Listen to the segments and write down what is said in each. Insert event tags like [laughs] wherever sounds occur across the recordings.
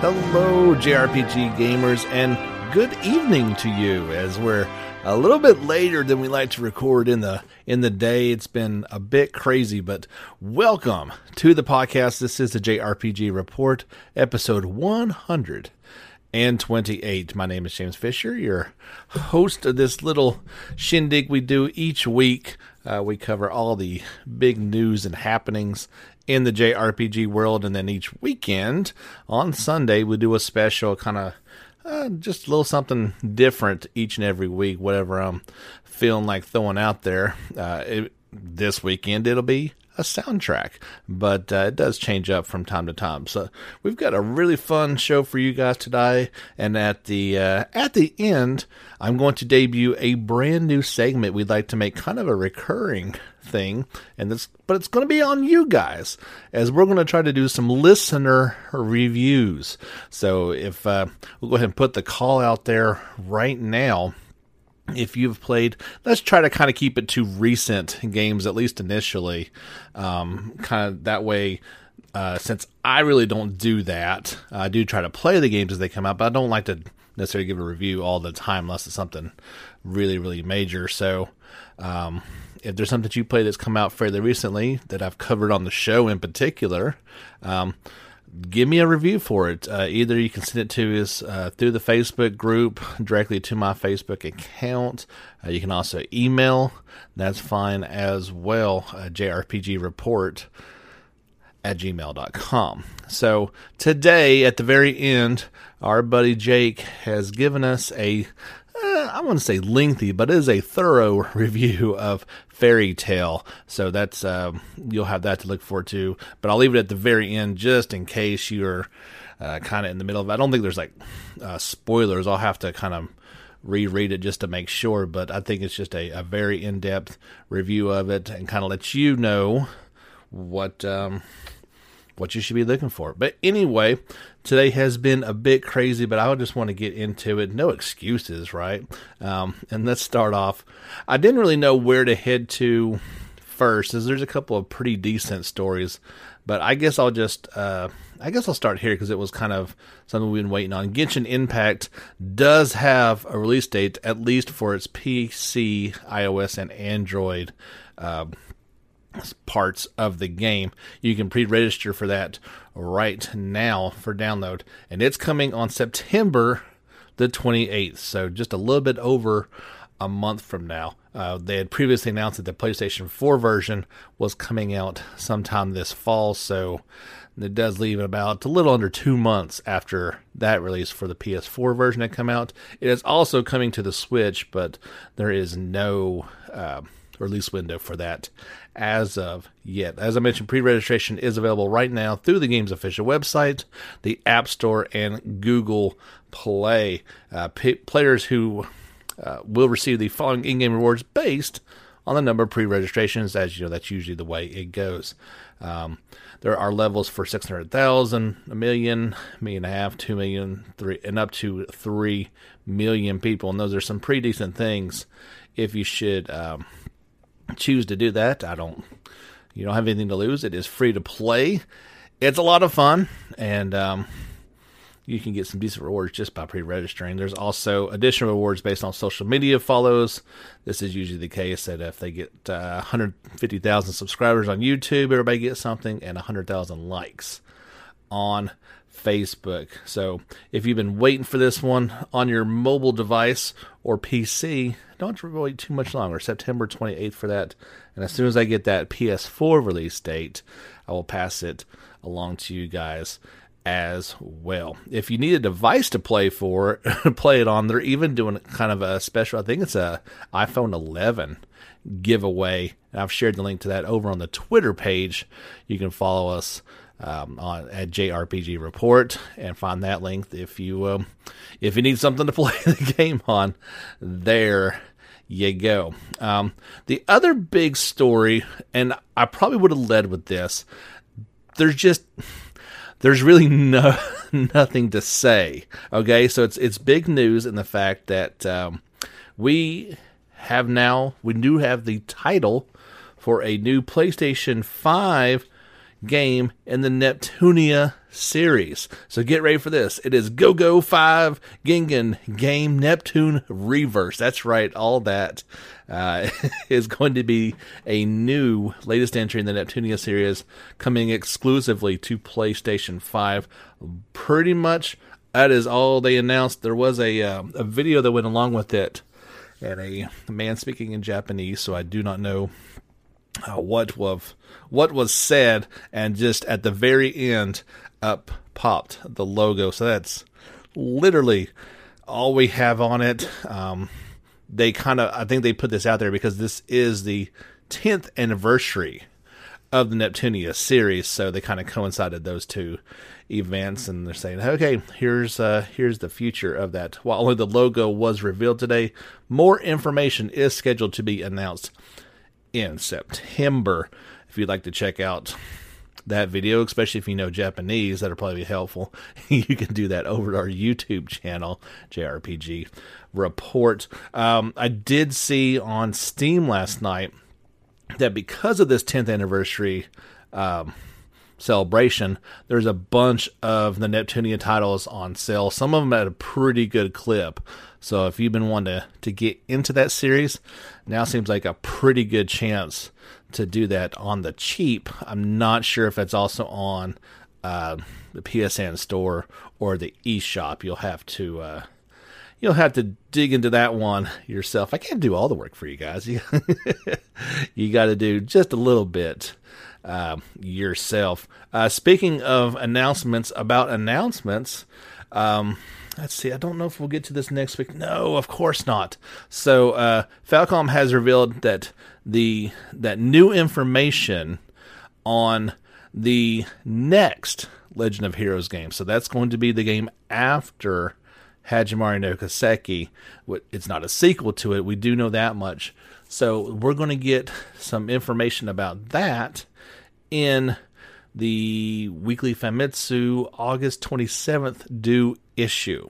Hello, JRPG gamers, and good evening to you as we're a little bit later than we like to record in the in the day. It's been a bit crazy, but welcome to the podcast. This is the JRPG Report, episode 128. My name is James Fisher, your host of this little shindig we do each week. Uh, we cover all the big news and happenings in the JRPG world, and then each weekend on Sunday we do a special kind of uh, just a little something different each and every week, whatever I'm feeling like throwing out there. Uh, it, this weekend it'll be a soundtrack, but uh, it does change up from time to time. So we've got a really fun show for you guys today, and at the uh, at the end, I'm going to debut a brand new segment we'd like to make kind of a recurring thing, and this, but it's going to be on you guys as we're going to try to do some listener reviews. So if uh, we'll go ahead and put the call out there right now if you've played, let's try to kind of keep it to recent games, at least initially. Um, kind of that way, uh, since I really don't do that, I do try to play the games as they come out, but I don't like to necessarily give a review all the time unless it's something really, really major. So, um, if there's something that you play that's come out fairly recently that I've covered on the show in particular, um, give me a review for it. Uh, either you can send it to us uh, through the Facebook group directly to my Facebook account. Uh, you can also email. That's fine as well. Uh, JRPG report at gmail.com. So today, at the very end, our buddy Jake has given us a uh, I want to say lengthy, but it is a thorough [laughs] review of Fairy Tale. So that's um, you'll have that to look forward to. But I'll leave it at the very end just in case you're uh, kind of in the middle of. it. I don't think there's like uh, spoilers. I'll have to kind of reread it just to make sure. But I think it's just a, a very in depth review of it and kind of let you know what. Um, what you should be looking for. But anyway, today has been a bit crazy, but I just want to get into it. No excuses, right? Um, and let's start off. I didn't really know where to head to first, as there's a couple of pretty decent stories. But I guess I'll just, uh, I guess I'll start here because it was kind of something we've been waiting on. Genshin Impact does have a release date, at least for its PC, iOS, and Android. Uh, parts of the game. You can pre register for that right now for download. And it's coming on September the 28th. So just a little bit over a month from now. Uh, they had previously announced that the PlayStation 4 version was coming out sometime this fall. So it does leave about a little under two months after that release for the PS4 version to come out. It is also coming to the Switch, but there is no. Uh, release window for that as of yet. As I mentioned, pre registration is available right now through the game's official website, the App Store, and Google Play. Uh, p- players who uh, will receive the following in game rewards based on the number of pre registrations, as you know, that's usually the way it goes. Um, there are levels for 600,000, a million, million and a half, two million, three, and up to three million people. And those are some pretty decent things if you should um, choose to do that, I don't. You don't have anything to lose. It is free to play. It's a lot of fun, and um, you can get some decent rewards just by pre-registering. There's also additional rewards based on social media follows. This is usually the case that if they get uh, 150,000 subscribers on YouTube, everybody gets something, and 100,000 likes on Facebook. So if you've been waiting for this one on your mobile device or PC, don't wait too much longer. September 28th for that. And as soon as I get that PS4 release date, I will pass it along to you guys as well. If you need a device to play for, [laughs] play it on. They're even doing kind of a special. I think it's a iPhone 11 giveaway. And I've shared the link to that over on the Twitter page. You can follow us um, on at JRPG Report and find that link if you um, if you need something to [laughs] play the game on. There you go. Um, the other big story, and I probably would have led with this. There's just there's really no [laughs] nothing to say. Okay, so it's it's big news in the fact that um, we have now we do have the title for a new PlayStation 5 game in the Neptunia series. So get ready for this. It is Go Go 5 Jigen Game Neptune Reverse. That's right, all that uh, [laughs] is going to be a new latest entry in the Neptunia series coming exclusively to PlayStation 5. Pretty much that is all they announced. There was a, uh, a video that went along with it and a man speaking in Japanese, so I do not know uh, what was what was said, and just at the very end, up popped the logo. So that's literally all we have on it. Um, they kind of, I think they put this out there because this is the 10th anniversary of the Neptunia series, so they kind of coincided those two events, and they're saying, okay, here's uh, here's the future of that. While only the logo was revealed today, more information is scheduled to be announced in September. If you'd like to check out that video, especially if you know Japanese, that'll probably be helpful. [laughs] you can do that over our YouTube channel, JRPG Report. Um, I did see on Steam last night that because of this 10th anniversary um, celebration, there's a bunch of the Neptunia titles on sale. Some of them at a pretty good clip. So if you've been wanting to, to get into that series, now seems like a pretty good chance to do that on the cheap. I'm not sure if that's also on uh, the PSN store or the eShop. You'll have to uh, you'll have to dig into that one yourself. I can't do all the work for you guys. [laughs] You, you got to do just a little bit uh, yourself. Uh, speaking of announcements about announcements, um, let's see. I don't know if we'll get to this next week. No, of course not. So uh, Falcom has revealed that the that new information on the next Legend of Heroes game. So that's going to be the game after Hajimari no Kiseki. It's not a sequel to it. We do know that much. So we're going to get some information about that in the weekly Famitsu August 27th due issue.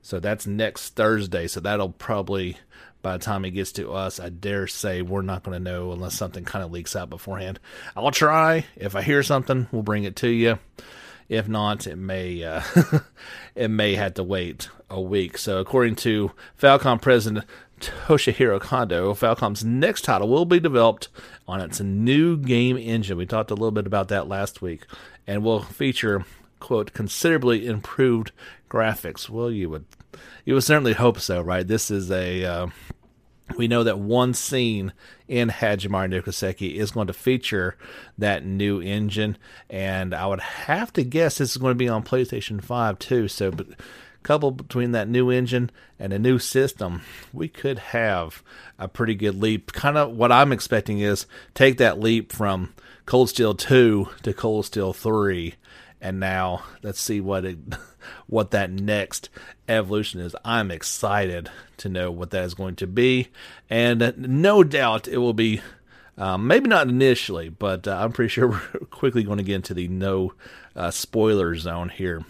So that's next Thursday. So that'll probably, by the time it gets to us, I dare say we're not going to know unless something kind of leaks out beforehand. I'll try. If I hear something, we'll bring it to you. If not, it may uh, [laughs] it may have to wait a week. So according to Falcom president Toshihiro Kondo, Falcom's next title will be developed on its new game engine. We talked a little bit about that last week, and will feature quote considerably improved graphics. Well, you would you would certainly hope so, right? This is a uh, we know that one scene in Hajimari no Kiseki is going to feature that new engine, and I would have to guess this is going to be on PlayStation 5 too. So, but coupled between that new engine and a new system, we could have a pretty good leap. Kind of what I'm expecting is take that leap from Cold Steel 2 to Cold Steel 3 and now let's see what it [laughs] what that next evolution is. I'm excited to know what that is going to be, and no doubt it will be. Um, maybe not initially, but uh, I'm pretty sure [laughs] we're quickly going to get into the no uh, spoiler zone here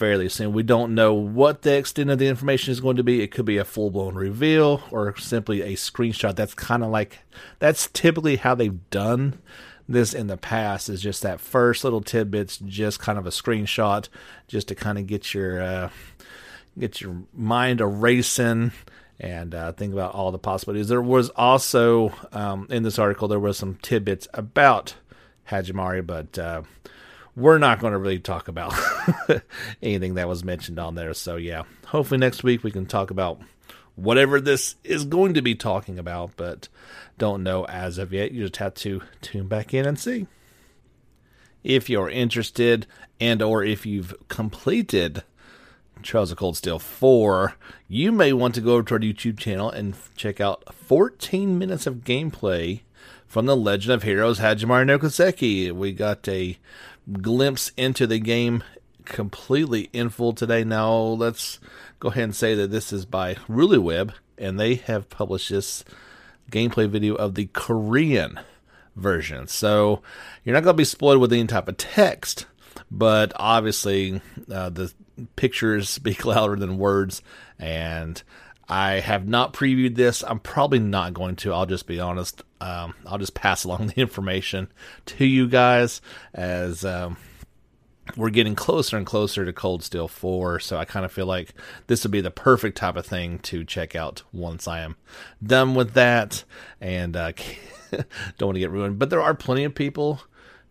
fairly soon. We don't know what the extent of the information is going to be. It could be a full blown reveal or simply a screenshot. That's kind of like that's typically how they've done this in the past is just that first little tidbits, just kind of a screenshot, just to kind of get your uh, get your mind a racing and uh, think about all the possibilities. There was also um, in this article there was some tidbits about Hajimari, but uh, we're not going to really talk about [laughs] anything that was mentioned on there. So yeah, hopefully next week we can talk about whatever this is going to be talking about, but don't know as of yet. You just have to tune back in and see. If you're interested and or if you've completed Trails of Cold Steel 4, you may want to go over to our YouTube channel and check out 14 minutes of gameplay from the Legend of Heroes Hajimari no Kiseki. We got a glimpse into the game completely in full today. Now, let's go ahead and say that this is by Ruliweb, and they have published this gameplay video of the Korean version. So you're not going to be spoiled with any type of text, but obviously uh, the pictures [laughs] speak louder than words, and I have not previewed this. I'm probably not going to. I'll just be honest. Um, I'll just pass [laughs] along the information to you guys as um, we're getting closer and closer to Cold Steel 4. So I kind of feel like this would be the perfect type of thing to check out once I am done with that and uh, [laughs] don't want to get ruined. But there are plenty of people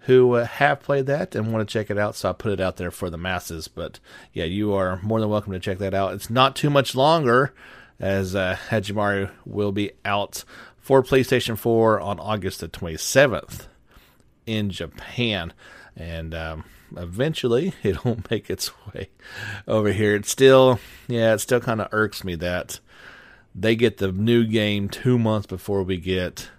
who uh, have played that and want to check it out. So I put it out there for the masses. But yeah, you are more than welcome to check that out. It's not too much longer as uh, Hajimari will be out for PlayStation 4 on August the 27th in Japan. And um, eventually [laughs] it'll make its way over here. It still, yeah, it still kind of irks me that they get the new game two months before we get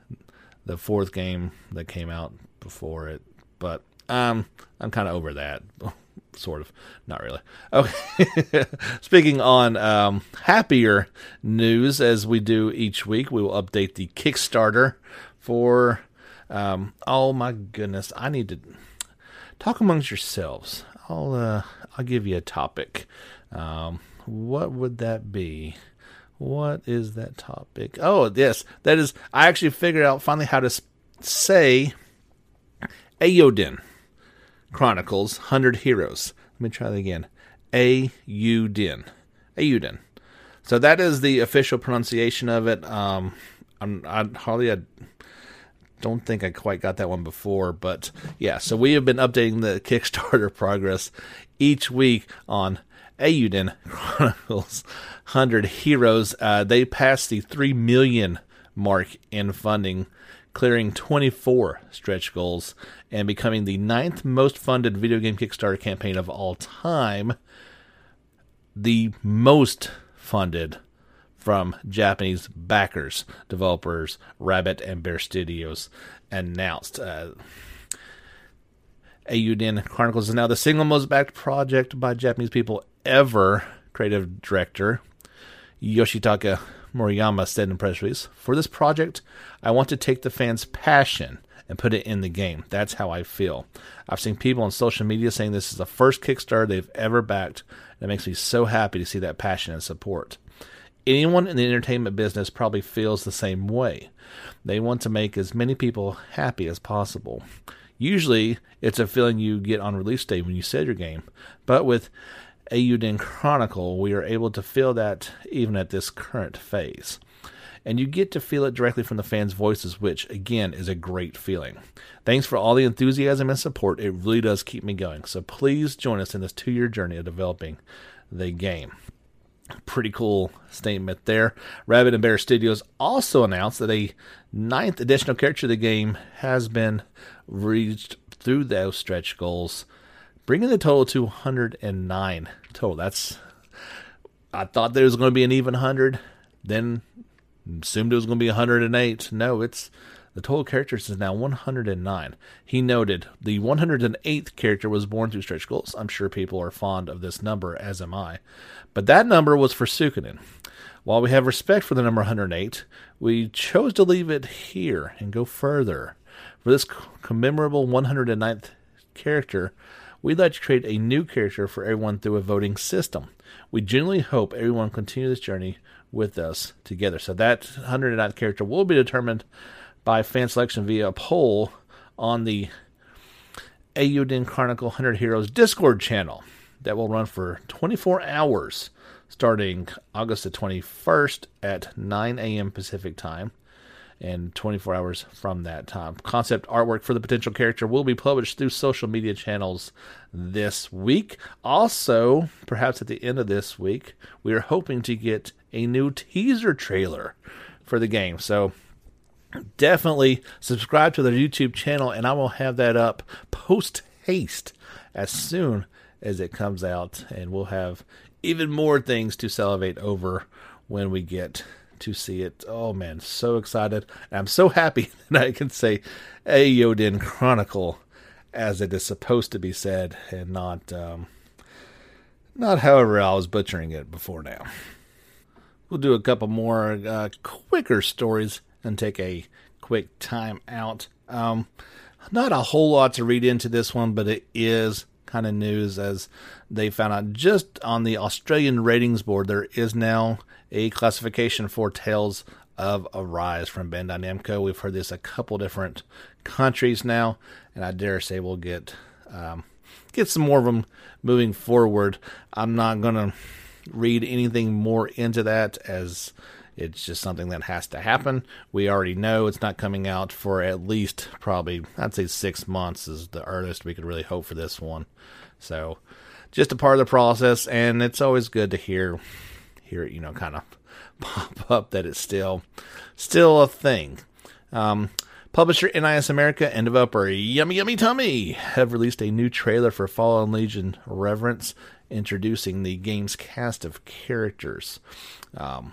the fourth game that came out before it. But um, I'm kind of over that. [laughs] sort of. Not really. Okay. [laughs] Speaking on um, happier news, as we do each week, we will update the Kickstarter for. Um, oh my goodness, I need to talk amongst yourselves. I'll uh, I'll give you a topic. Um, what would that be? What is that topic? Oh, yes, that is. I actually figured out finally how to say Eiyuden. Chronicles 100 Heroes. Let me try that again. Eiyuden. Eiyuden. So that is the official pronunciation of it. Um, I'm, I hardly I don't think I quite got that one before, but yeah. So we have been updating the [laughs] Kickstarter progress each week on Eiyuden Chronicles 100 Heroes. Uh, they passed the three million mark in funding clearing 24 stretch goals and becoming the ninth most funded video game Kickstarter campaign of all time. The most funded from Japanese backers, developers, Rabbit and Bear Studios announced. Uh, Eiyuden Chronicles is now the single most backed project by Japanese people ever. Creative director Yoshitaka Murayama said in press release, For this project, I want to take the fans' passion and put it in the game. That's how I feel. I've seen people on social media saying this is the first Kickstarter they've ever backed. And it makes me so happy to see that passion and support. Anyone in the entertainment business probably feels the same way. They want to make as many people happy as possible. Usually, it's a feeling you get on release day when you sell your game. But with Eiyuden Chronicle, we are able to feel that even at this current phase. And you get to feel it directly from the fans' voices, which again is a great feeling. Thanks for all the enthusiasm and support. It really does keep me going. So please join us in this two year journey of developing the game. Pretty cool statement there. Rabbit and Bear Studios also announced that a ninth additional character of the game has been reached through those stretch goals bringing the total to 109 total. That's I thought there was going to be an even 100, then assumed it was going to be 108. No, it's the total characters is now 109. He noted the 108th character was born through stretch goals. I'm sure people are fond of this number, as am I. But that number was for Suikoden. While we have respect for the number 108, we chose to leave it here and go further. For this commemorable 109th character, We'd like to create a new character for everyone through a voting system. We genuinely hope everyone continue this journey with us together. So that 109th character will be determined by fan selection via a poll on the Eiyuden Chronicle 100 Heroes Discord channel that will run for 24 hours starting August the 21st at 9 a.m. Pacific time and 24 hours from that time. Concept artwork for the potential character will be published through social media channels this week. Also, perhaps at the end of this week, we are hoping to get a new teaser trailer for the game. So, definitely subscribe to their YouTube channel, and I will have that up post haste as soon as it comes out, and we'll have even more things to salivate over when we get to see it. Oh man, so excited. I'm so happy [laughs] that I can say Eiyuden Chronicle as it is supposed to be said and not um, not however I was butchering it before now. We'll do a couple more uh, quicker stories and take a quick time out. Um, not a whole lot to read into this one, but it is kind of news as they found out just on the Australian ratings board there is now a classification for Tales of Arise from Bandai Namco. We've heard this a couple different countries now, and I dare say we'll get um, get some more of them moving forward. I'm not gonna read anything more into that as it's just something that has to happen. We already know it's not coming out for at least probably, I'd say six months is the earliest we could really hope for this one. So, just a part of the process, and it's always good to hear, hear it, you know, kind of [laughs] pop up that it's still, still a thing. Um, Publisher NIS America and developer Yummy Yummy Tummy have released a new trailer for Fallen Legion Revenants, introducing the game's cast of characters. Um,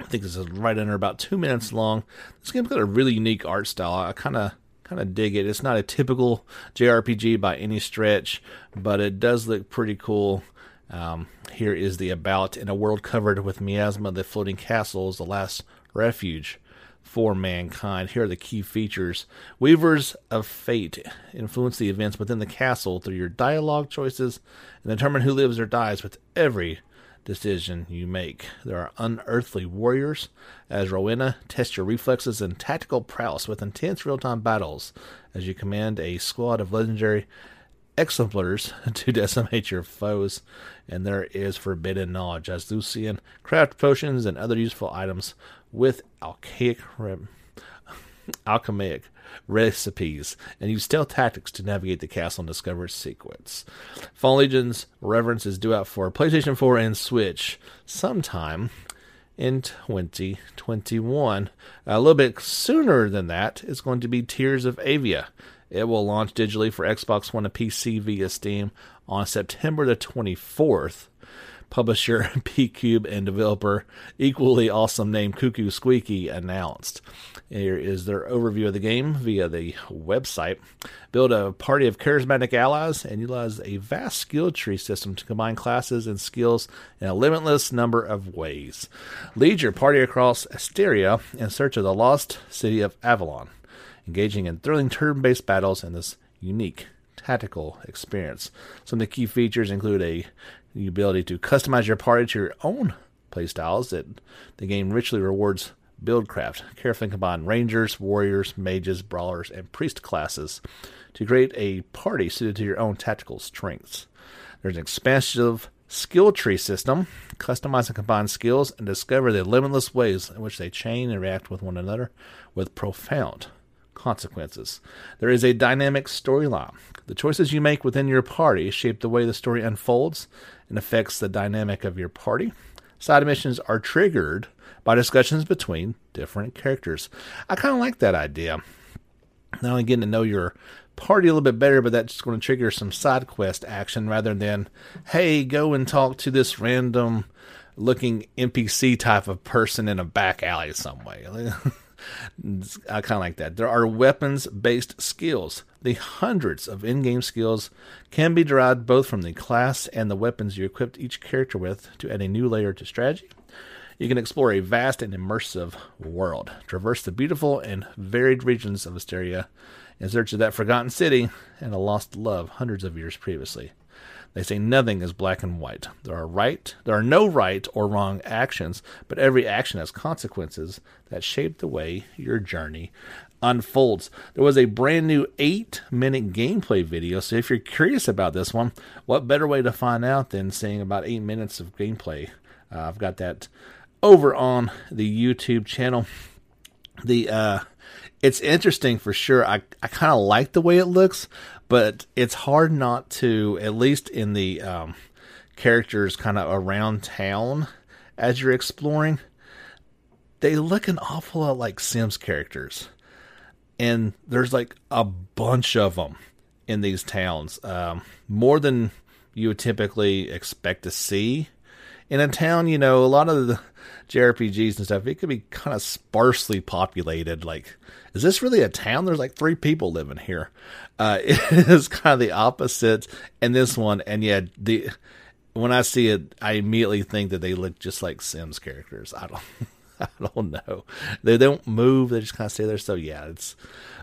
I think this is right under about two minutes long. This game's got a really unique art style. I kind of kind of dig it. It's not a typical JRPG by any stretch, but it does look pretty cool. Um, here is the about in a world covered with miasma. The floating castle is the last refuge for mankind. Here are the key features. Weavers of fate influence the events within the castle through your dialogue choices and determine who lives or dies with every decision you make. There are unearthly warriors. As Rowena, test your reflexes and tactical prowess with intense real time battles as you command a squad of legendary exemplars [laughs] to decimate your foes. And there is forbidden knowledge as Lucian craft potions and other useful items with archaic [laughs] alchemic recipes and use stealth tactics to navigate the castle and discover its secrets. Fallen Legion's Revenants is due out for PlayStation 4 and Switch sometime in 2021. A little bit sooner than that is going to be Tears of Avia. It will launch digitally for Xbox One and PC via Steam on September the 24th publisher [laughs] PQube and developer equally awesome name Cuckoo Squeaky announced. Here is their overview of the game via the website. Build a party of charismatic allies and utilize a vast skill tree system to combine classes and skills in a limitless number of ways. Lead your party across Asteria in search of the lost city of Avalon, engaging in thrilling turn based battles in this unique tactical experience. Some of the key features include a the ability to customize your party to your own playstyles that the game richly rewards buildcraft. Carefully combine rangers, warriors, mages, brawlers, and priest classes to create a party suited to your own tactical strengths. There's an expansive skill tree system. Customize and combine skills and discover the limitless ways in which they chain and react with one another with profound consequences. There is a dynamic storyline. The choices you make within your party shape the way the story unfolds and affects the dynamic of your party. Side missions are triggered by discussions between different characters. I kind of like that idea. Not only getting to know your party a little bit better, but that's going to trigger some side quest action rather than, hey, go and talk to this random looking NPC type of person in a back alley some way. [laughs] I kind of like that. There are weapons based skills. The hundreds of in game skills can be derived both from the class and the weapons you equipped each character with to add a new layer to strategy. You can explore a vast and immersive world, traverse the beautiful and varied regions of Asteria in search of that forgotten city and a lost love hundreds of years previously. They say nothing is black and white. There are right, there are no right or wrong actions, but every action has consequences that shape the way your journey unfolds. There was a brand new eight minute gameplay video. So if you're curious about this one, what better way to find out than seeing about eight minutes of gameplay? Uh, I've got that over on the YouTube channel. The uh, it's interesting for sure. I I kind of like the way it looks, but it's hard not to, at least in the um, characters kind of around town as you're exploring, they look an awful lot like Sims characters. And there's like a bunch of them in these towns, um, more than you would typically expect to see. In a town, you know, a lot of the JRPGs and stuff, it could be kind of sparsely populated. Like, is this really a town? There's like three people living here. Uh, [laughs] it is kind of the opposite in this one, and yeah, the when I see it, I immediately think that they look just like Sims characters. I don't, [laughs] I don't know. They don't move; they just kind of stay there. So yeah, it's,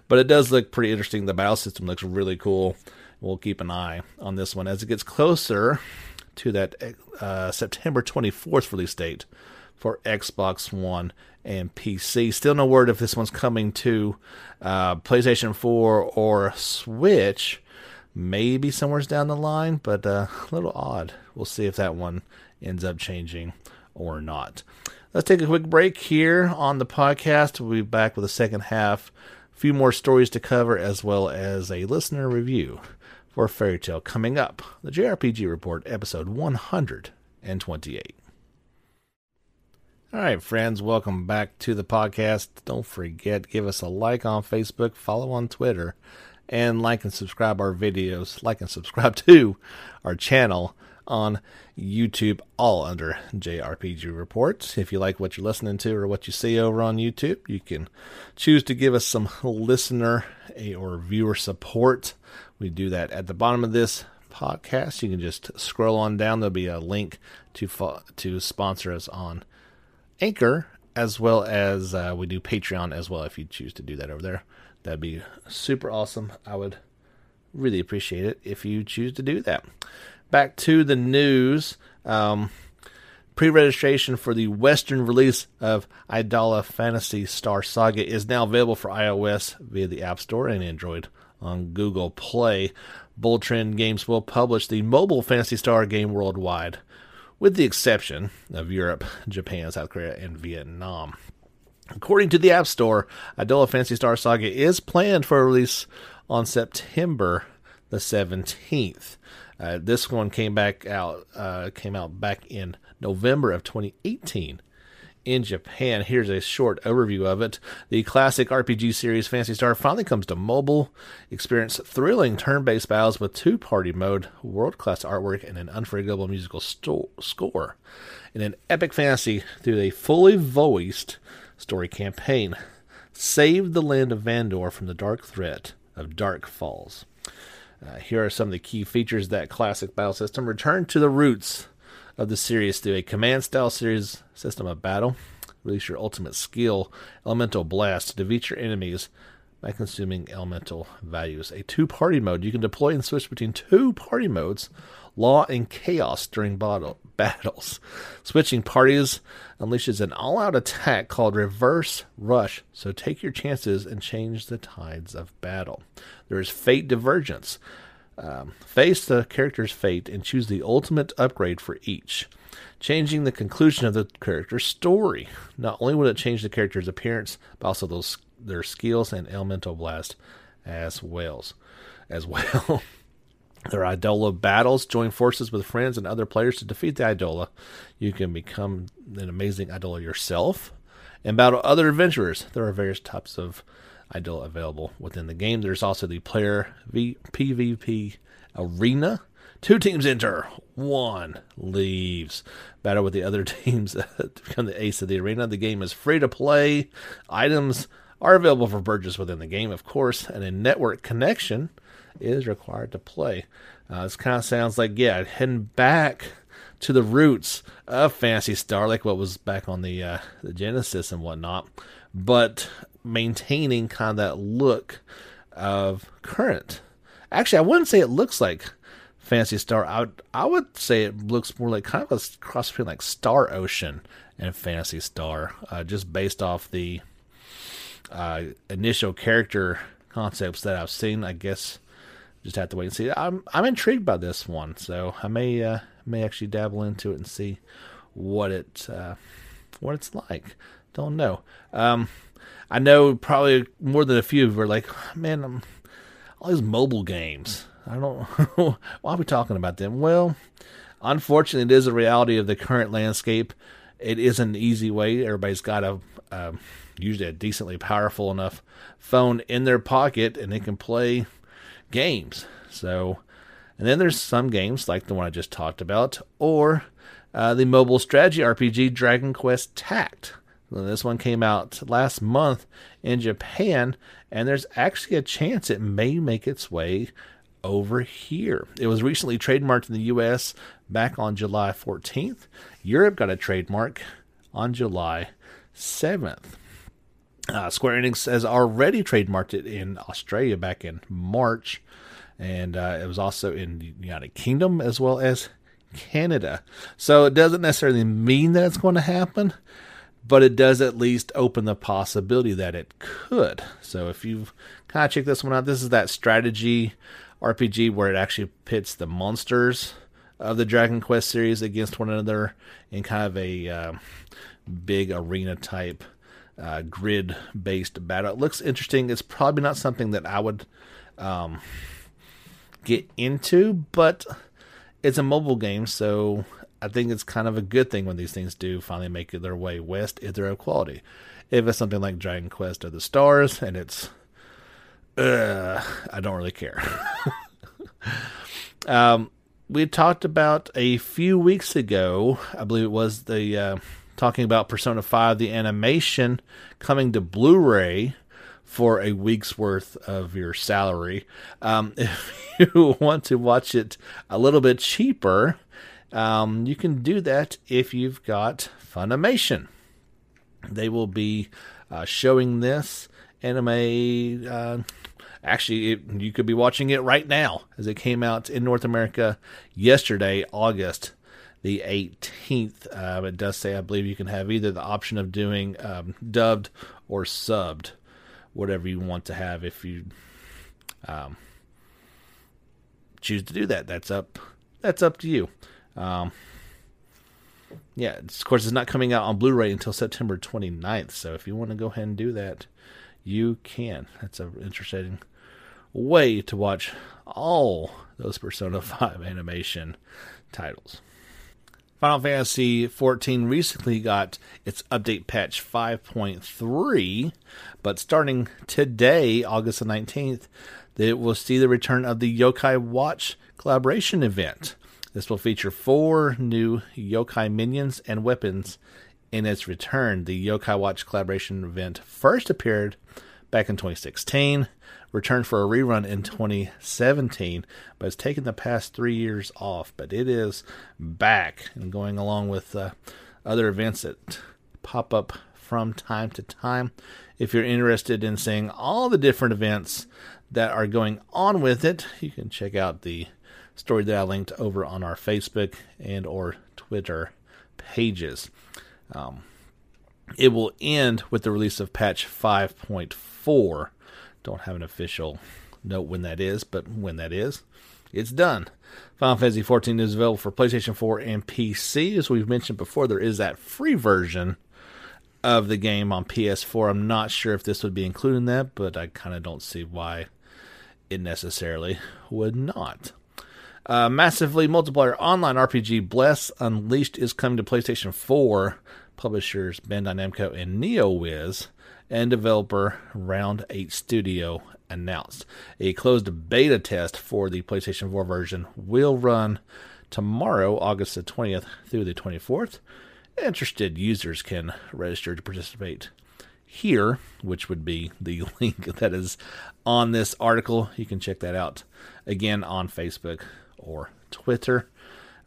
but it does look pretty interesting. The battle system looks really cool. We'll keep an eye on this one as it gets closer to that uh, September 24th release date for Xbox One and PC. Still no word if this one's coming to uh, PlayStation 4 or Switch. Maybe somewhere's down the line, but uh, a little odd. We'll see if that one ends up changing or not. Let's take a quick break here on the podcast. We'll be back with the second half. A few more stories to cover, as well as a listener review for Fairy Tale coming up. The JRPG Report, episode 128. All right, friends, welcome back to the podcast. Don't forget, give us a like on Facebook, follow on Twitter, and like and subscribe our videos. Like and subscribe [laughs] to our channel on YouTube, all under JRPG Reports. If you like what you're listening to or what you see over on YouTube, you can choose to give us some listener or viewer support. We do that at the bottom of this podcast. You can just scroll on down. There'll be a link to to sponsor us on Anchor, as well as uh, we do Patreon as well. If you choose to do that over there, that'd be super awesome. I would really appreciate it if you choose to do that. Back to the news. Um, Pre-registration for the Western release of Idola Phantasy Star Saga is now available for iOS via the App Store and Android on Google Play. Bull Trend Games will publish the mobile Fantasy Star game worldwide with the exception of Europe, Japan, South Korea, and Vietnam. According to the App Store, Idola Phantasy Star Saga is planned for release on September the 17th. Uh, this one came back out uh, came out back in November of 2018 in Japan. Here's a short overview of it. The classic RPG series Phantasy Star finally comes to mobile. Experience thrilling turn based battles with two party mode, world class artwork, and an unforgettable musical sto- score. In an epic fantasy through a fully voiced story campaign. Save the land of Vandor from the dark threat of Dark Falz. Uh, here are some of the key features that classic battle system. Return to the roots of the series through a command style series system of battle. Release your ultimate skill, Elemental Blast, to defeat your enemies by consuming elemental values. A two party mode. You can deploy and switch between two party modes, Law and Chaos, during battle, battles. Switching parties unleashes an all out attack called Reverse Rush, so take your chances and change the tides of battle. There is Fate Divergence. Um, face the character's fate and choose the ultimate upgrade for each, changing the conclusion of the character's story. Not only will it change the character's appearance, but also those their skills and elemental blast as well. As well. [laughs] Their Idola battles. Join forces with friends and other players to defeat the Idola. You can become an amazing Idola yourself and battle other adventurers. There are various types of Idola available within the game. There's also the player v- PvP arena. Two teams enter, one leaves. Battle with the other [laughs] teams [laughs] to become the ace of the arena. The game is free to play. Items are available for purchase within the game, of course, and a network connection is required to play. Uh, this kind of sounds like, yeah, heading back to the roots of Phantasy Star, like what was back on the uh, the Genesis and whatnot, but maintaining kind of that look of current. Actually, I wouldn't say it looks like Phantasy Star. I would I would say it looks more like kind of a cross between like Star Ocean and Phantasy Star, uh, just based off the uh, initial character concepts that I've seen. I guess just have to wait and see. I'm I'm intrigued by this one, so I may uh, may actually dabble into it and see what it uh, what it's like. Don't know. Um, I know probably more than a few of you are like, man, I'm, all these mobile games. I don't. [laughs] why are we talking about them? Well, unfortunately, it is a reality of the current landscape. It is an easy way. Everybody's got a um, usually a decently powerful enough phone in their pocket, and they can play games. So, and then there's some games like the one I just talked about, or uh, the mobile strategy RPG Dragon Quest Tact. This one came out last month in Japan, and there's actually a chance it may make its way over here. It was recently trademarked in the US back on July 14th. Europe got a trademark on July 7th. Uh, Square Enix has already trademarked it in Australia back in March. and uh, it was also in the United Kingdom as well as Canada. So it doesn't necessarily mean that it's going to happen, but it does at least open the possibility that it could. So if you've kind of checked this one out, this is that strategy RPG where it actually pits the monsters of the Dragon Quest series against one another in kind of a uh, big arena type uh, grid based battle. It looks interesting. It's probably not something that I would um, get into, but it's a mobile game, so I think it's kind of a good thing when these things do finally make their way west if they're of quality. If it's something like Dragon Quest of the Stars and it's, uh, I don't really care. [laughs] um, we talked about a few weeks ago, I believe it was the uh, talking about Persona 5, the animation coming to Blu ray for a week's worth of your salary. Um, [laughs] if you want to watch it a little bit cheaper, um, you can do that if you've got Funimation. They will be uh, showing this anime. Uh, actually, it, you could be watching it right now as it came out in North America yesterday, August the 18th. Uh, it does say, I believe, you can have either the option of doing um, dubbed or subbed, whatever you want to have. If you um, choose to do that, that's up. That's up to you. Um, yeah, of course, it's not coming out on Blu-ray until September 29th. So if you want to go ahead and do that, you can. That's an interesting way to watch all those Persona [laughs] 5 animation titles. Final Fantasy XIV recently got its update patch 5.3, but starting today, August the 19th, it will see the return of the Yokai Watch collaboration event. This will feature four new yokai minions and weapons in its return. The Yokai Watch collaboration event first appeared back in 2016, returned for a rerun in 2017, but it's taken the past three years off. But it is back and going along with uh, other events that pop up from time to time. If you're interested in seeing all the different events that are going on with it, you can check out the story that I linked over on our Facebook and or Twitter pages. Um, it will end with the release of patch 5.4. Don't have an official note when that is, but when that is, it's done. Final Fantasy XIV is available for PlayStation 4 and PC. As we've mentioned before, there is that free version of the game on PS4. I'm not sure if this would be included in that, but I kind of don't see why it necessarily would not. Uh, massively multiplayer online RPG Bless Unleashed is coming to PlayStation 4. Publishers Bandai Namco and NeoWiz and developer Round 8 Studio announced. A closed beta test for the PlayStation 4 version will run tomorrow, August the 20th through the 24th. Interested users can register to participate here, which would be the [laughs] link that is on this article. You can check that out again on Facebook or Twitter.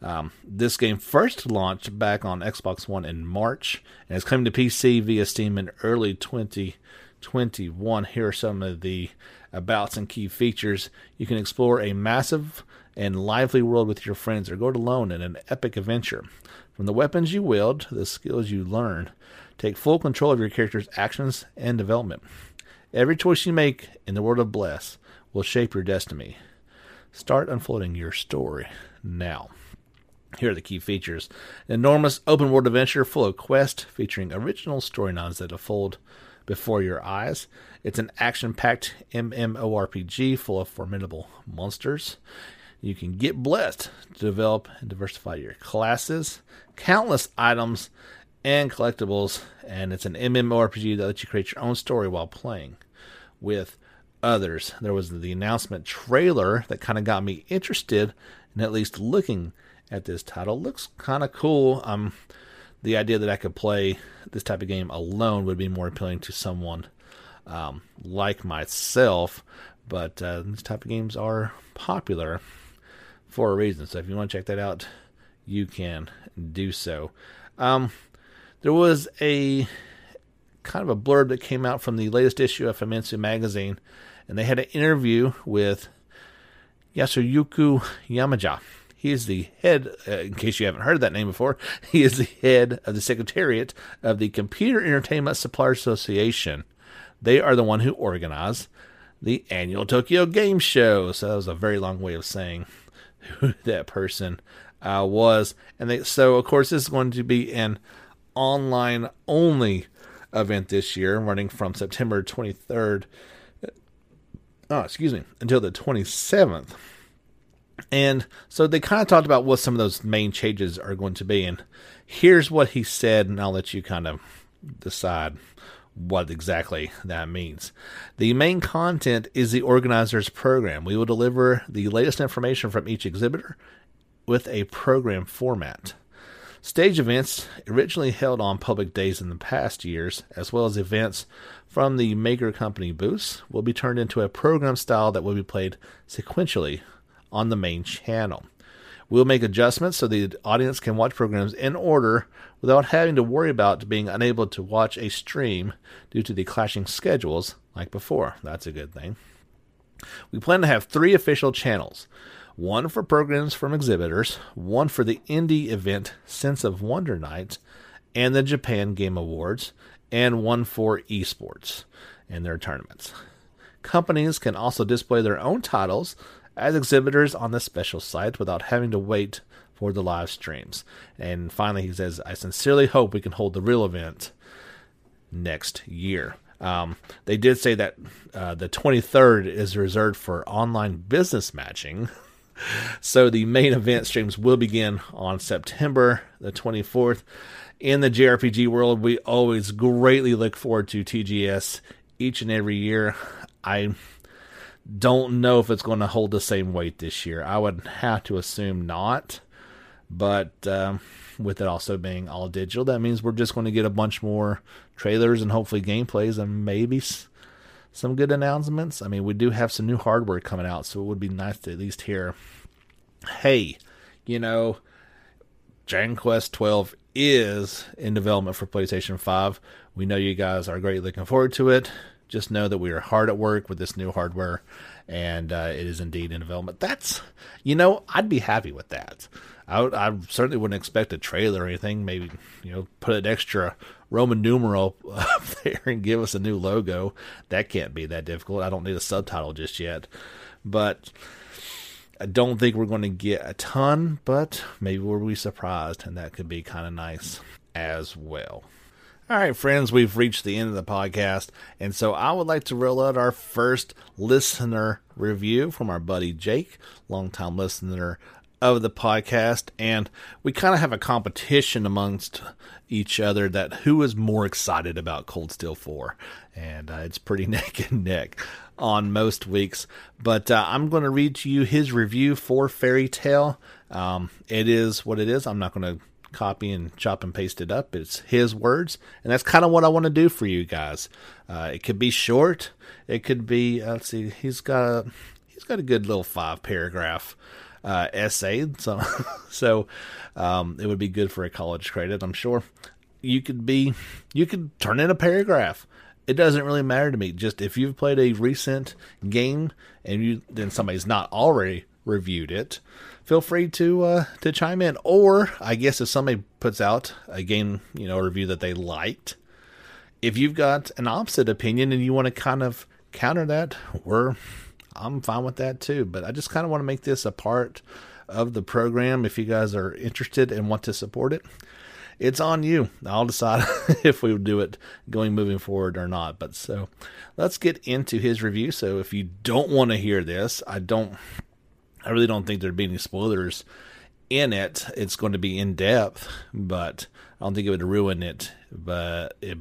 Um, this game first launched back on Xbox One in March and is coming to PC via Steam in early 2021. Here are some of the abouts and key features. You can explore a massive and lively world with your friends or go it alone in an epic adventure. From the weapons you wield to the skills you learn, take full control of your character's actions and development. Every choice you make in the world of Bless will shape your destiny. Start unfolding your story now. Here are the key features an enormous open world adventure full of quests featuring original story storylines that unfold before your eyes. It's an action packed MMORPG full of formidable monsters. You can get blessed to develop and diversify your classes, countless items, and collectibles. And it's an MMORPG that lets you create your own story while playing with others. There was the announcement trailer that kind of got me interested in at least looking at this title. Looks kind of cool. Um, the idea that I could play this type of game alone would be more appealing to someone um, like myself. But uh, these type of games are popular for a reason. So if you want to check that out, you can do so. Um, there was a kind of a blurb that came out from the latest issue of Famitsu magazine, and they had an interview with Yasuyuki Yamaja. He is the head, uh, in case you haven't heard that name before, [laughs] he is the head of the Secretariat of the Computer Entertainment Suppliers Association. They are the one who organize the annual Tokyo Game Show. So that was a very long way of saying [laughs] who that person uh, was. And they, so, of course, this is going to be an online only event this year, running from September 23rd, oh, excuse me, until the 27th. And so they kind of talked about what some of those main changes are going to be. And here's what he said, and I'll let you kind of decide what exactly that means. The main content is the organizer's program. We will deliver the latest information from each exhibitor with a program format. Stage events, originally held on public days in the past years, as well as events from the Maker Company booths, will be turned into a program style that will be played sequentially on the main channel. We'll make adjustments so the audience can watch programs in order without having to worry about being unable to watch a stream due to the clashing schedules like before. That's a good thing. We plan to have three official channels one for programs from exhibitors, one for the indie event Sense of Wonder Nights and the Japan Game Awards, and one for esports and their tournaments. Companies can also display their own titles as exhibitors on the special site without having to wait for the live streams. And finally, he says, I sincerely hope we can hold the real event next year. Um, they did say that uh, the 23rd is reserved for online business matching. [laughs] so the main event streams will begin on September the 24th. In the JRPG world, we always greatly look forward to TGS each and every year. I don't know if it's going to hold the same weight this year. I would have to assume not. But um, with it also being all digital, that means we're just going to get a bunch more trailers and hopefully gameplays and maybe some good announcements. I mean, we do have some new hardware coming out, so it would be nice to at least hear hey, you know, Dragon Quest 12 is in development for PlayStation 5. We know you guys are greatly looking forward to it. Just know that we are hard at work with this new hardware, and uh, it is indeed in development. That's, you know, I'd be happy with that. I, I certainly wouldn't expect a trailer or anything. Maybe, you know, put an extra Roman numeral [laughs] up there and give us a new logo. That can't be that difficult. I don't need a subtitle just yet. But I don't think we're going to get a ton, but maybe we'll be surprised, and that could be kind of nice as well. All right, friends, we've reached the end of the podcast, and so I would like to roll out our first listener review from our buddy Jake, longtime listener of the podcast, and we kind of have a competition amongst each other that who is more excited about Cold Steel 4, and uh, it's pretty [laughs] neck and neck on most weeks. But uh, I'm going to read to you his review for Fairy Tail. Um, it is what it is. I'm not going to copy and chop and paste it up. It's his words, and that's kind of what I want to do for you guys. Uh, it could be short. It could be. Uh, let's see. He's got a he's got a good little five paragraph uh, essay. So [laughs] so um, it would be good for a college credit. I'm sure. You could be. You could turn in a paragraph. It doesn't really matter to me. Just if you've played a recent game and you then somebody's not already reviewed it, feel free to uh, to chime in. Or I guess if somebody puts out a game, you know, review that they liked, if you've got an opposite opinion and you want to kind of counter that, we're I'm fine with that too. But I just kind of want to make this a part of the program. If you guys are interested and want to support it, it's on you. I'll decide [laughs] if we do it going moving forward or not. But so let's get into his review. So if you don't want to hear this, I don't I really don't think there'd be any spoilers in it. It's going to be in depth, but I don't think it would ruin it. But it,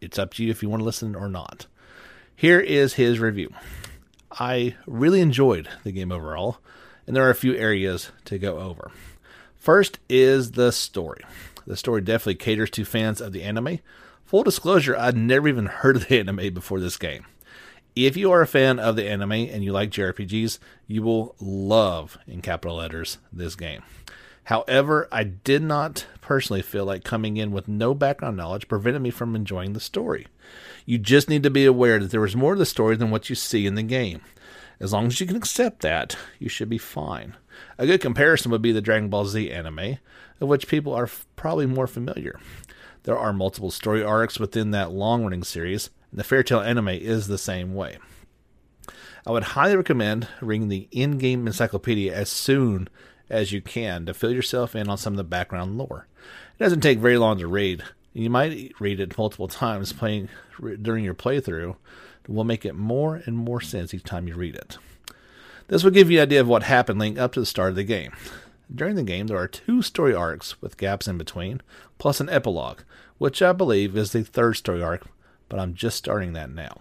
it's up to you if you want to listen or not. Here is his review. I really enjoyed the game overall, and there are a few areas to go over. First is the story. The story definitely caters to fans of the anime. Full disclosure, I'd never even heard of the anime before this game. If you are a fan of the anime and you like JRPGs, you will love, in capital letters, this game. However, I did not personally feel like coming in with no background knowledge prevented me from enjoying the story. You just need to be aware that there is more to the story than what you see in the game. As long as you can accept that, you should be fine. A good comparison would be the Dragon Ball Z anime, of which people are f- probably more familiar. There are multiple story arcs within that long running series, and the Fairy Tail anime is the same way. I would highly recommend reading the in game encyclopedia as soon as you can to fill yourself in on some of the background lore. It doesn't take very long to read. You might read it multiple times playing during your playthrough. Will make it more and more sense each time you read it. This will give you an idea of what happened leading up to the start of the game. During the game, there are two story arcs with gaps in between, plus an epilogue, which I believe is the third story arc, but I'm just starting that now.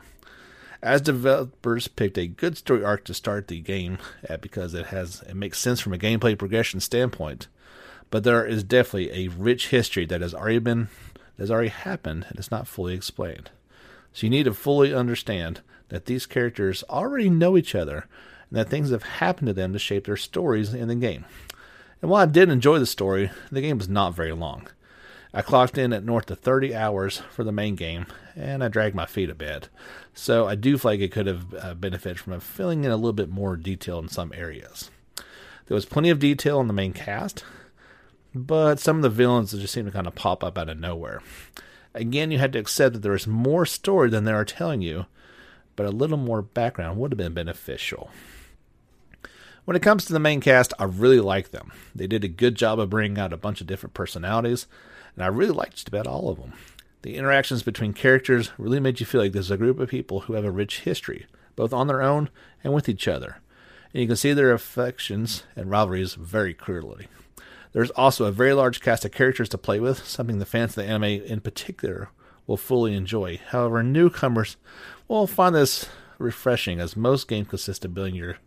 As developers picked a good story arc to start the game at because it has it makes sense from a gameplay progression standpoint, but there is definitely a rich history that has already been has already happened and is not fully explained. So you need to fully understand that these characters already know each other and that things have happened to them to shape their stories in the game. And while I did enjoy the story, the game was not very long. I clocked in at north of 30 hours for the main game, and I dragged my feet a bit. So I do feel like it could have uh, benefited from filling in a little bit more detail in some areas. There was plenty of detail in the main cast, but some of the villains just seem to kind of pop up out of nowhere. Again, you had to accept that there is more story than they are telling you, but a little more background would have been beneficial. When it comes to the main cast, I really like them. They did a good job of bringing out a bunch of different personalities, and I really liked just about all of them. The interactions between characters really made you feel like there's a group of people who have a rich history, both on their own and with each other. And you can see their affections and rivalries very clearly. There's also a very large cast of characters to play with, something the fans of the anime in particular will fully enjoy. However, newcomers will find this refreshing as most games consist of building your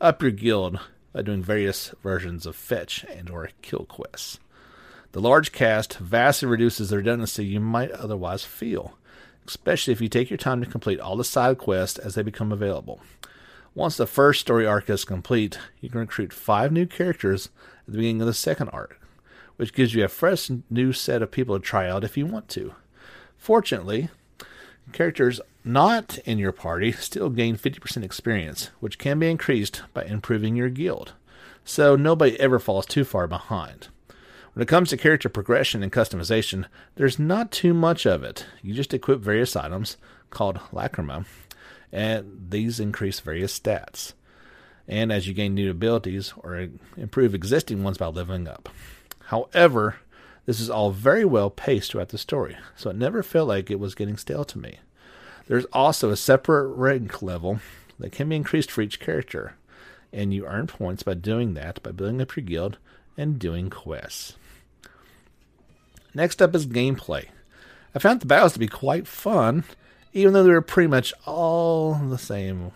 up your guild by doing various versions of fetch and or kill quests. The large cast vastly reduces the redundancy you might otherwise feel, especially if you take your time to complete all the side quests as they become available. Once the first story arc is complete, you can recruit five new characters at the beginning of the second arc, which gives you a fresh new set of people to try out if you want to. Fortunately, characters not in your party still gain 50% experience, which can be increased by improving your guild, so nobody ever falls too far behind. When it comes to character progression and customization, there's not too much of it. You just equip various items called Lacrima, and these increase various stats. And as you gain new abilities or improve existing ones by leveling up. However, this is all very well paced throughout the story, so it never felt like it was getting stale to me. There's also a separate rank level that can be increased for each character, and you earn points by doing that by building up your guild and doing quests. Next up is gameplay. I found the battles to be quite fun, even though they're pretty much all the same.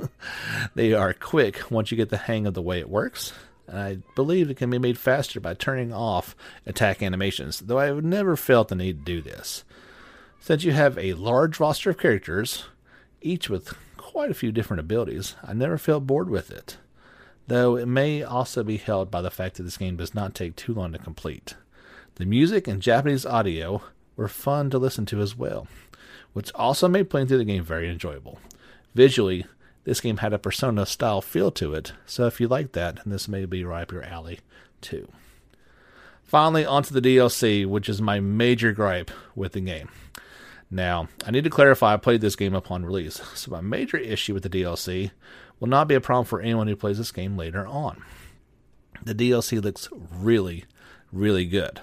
[laughs] they are quick once you get the hang of the way it works. And I believe it can be made faster by turning off attack animations, though I have never felt the need to do this. Since you have a large roster of characters, each with quite a few different abilities, I never felt bored with it. Though it may also be held by the fact that this game does not take too long to complete. The music and Japanese audio were fun to listen to as well, which also made playing through the game very enjoyable. Visually, this game had a Persona style feel to it, so if you like that, this may be right up your alley too. Finally, onto the DLC, which is my major gripe with the game. Now, I need to clarify I played this game upon release, so my major issue with the DLC will not be a problem for anyone who plays this game later on. The DLC looks really, really good.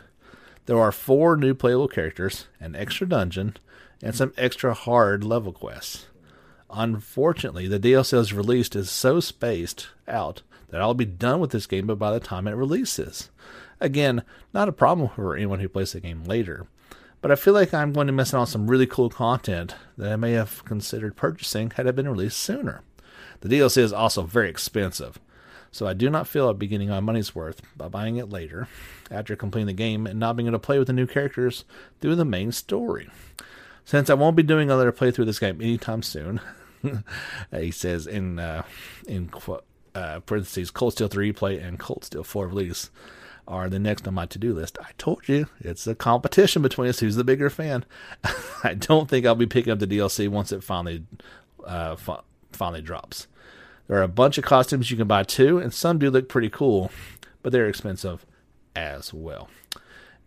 There are four new playable characters, an extra dungeon, and some extra hard level quests. Unfortunately, the DLC as released is so spaced out that I'll be done with this game by the time it releases. Again, not a problem for anyone who plays the game later, but I feel like I'm going to miss out on some really cool content that I may have considered purchasing had it been released sooner. The DLC is also very expensive, so I do not feel I'll be getting my money's worth by buying it later, after completing the game and not being able to play with the new characters through the main story. Since I won't be doing another playthrough of this game anytime soon, [laughs] he says in uh, in uh, parentheses, Cold Steel 3 play and Cold Steel 4 release are the next on my to do list. I told you it's a competition between us who's the bigger fan. [laughs] I don't think I'll be picking up the DLC once it finally uh, finally drops. There are a bunch of costumes you can buy too, and some do look pretty cool, but they're expensive as well.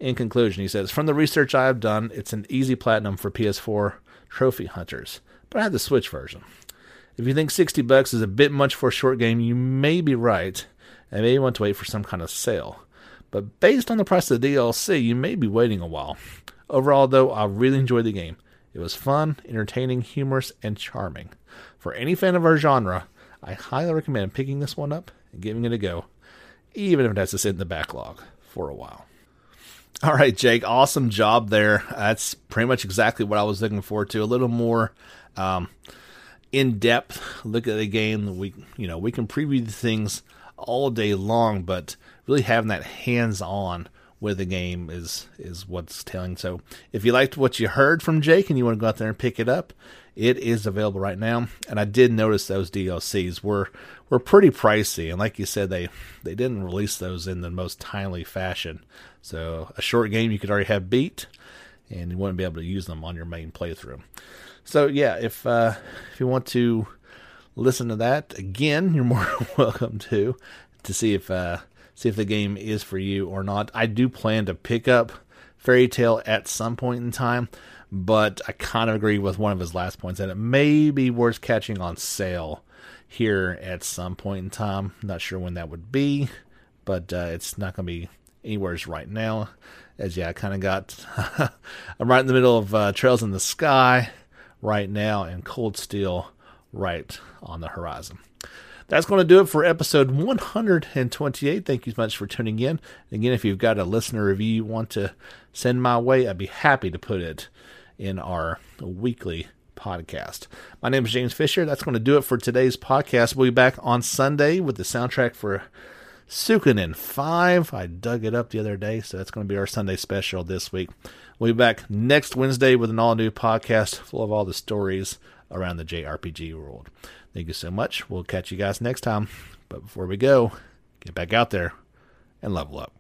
In conclusion, he says, From the research I have done, it's an easy platinum for PS4 trophy hunters, but I have the Switch version. If you think 60 bucks is a bit much for a short game, you may be right, and may want to wait for some kind of sale. But based on the price of the DLC, you may be waiting a while. Overall, though, I really enjoyed the game. It was fun, entertaining, humorous, and charming. For any fan of our genre, I highly recommend picking this one up and giving it a go, even if it has to sit in the backlog for a while. All right, Jake, awesome job there. That's pretty much exactly what I was looking forward to. A little more um, in depth look at the game. We, you know, we can preview the things all day long, but really having that hands on with the game is is what's telling. So if you liked what you heard from Jake and you want to go out there and pick it up, it is available right now. And I did notice those DLCs were were pretty pricey, and like you said, they they didn't release those in the most timely fashion. So a short game you could already have beat, and you wouldn't be able to use them on your main playthrough. So yeah, if uh, if you want to listen to that again, [laughs] you're more welcome to to see if uh, see if the game is for you or not. I do plan to pick up Fairy Tail at some point in time but I kind of agree with one of his last points that it may be worth catching on sale here at some point in time. Not sure when that would be, but uh, it's not going to be anywhere's right now. As yeah, I kind of got [laughs] I'm right in the middle of uh, Trails in the Sky right now and Cold Steel right on the horizon. That's going to do it for episode 128. Thank you so much for tuning in. Again, if you've got a listener review you want to send my way, I'd be happy to put it in our weekly podcast. My name is James Fisher. That's going to do it for today's podcast. We'll be back on Sunday with the soundtrack for Suikoden 5. I dug it up the other day, so that's going to be our Sunday special this week. We'll be back next Wednesday with an all new podcast full of all the stories around the JRPG world. Thank you so much. We'll catch you guys next time. But before we go, get back out there and level up.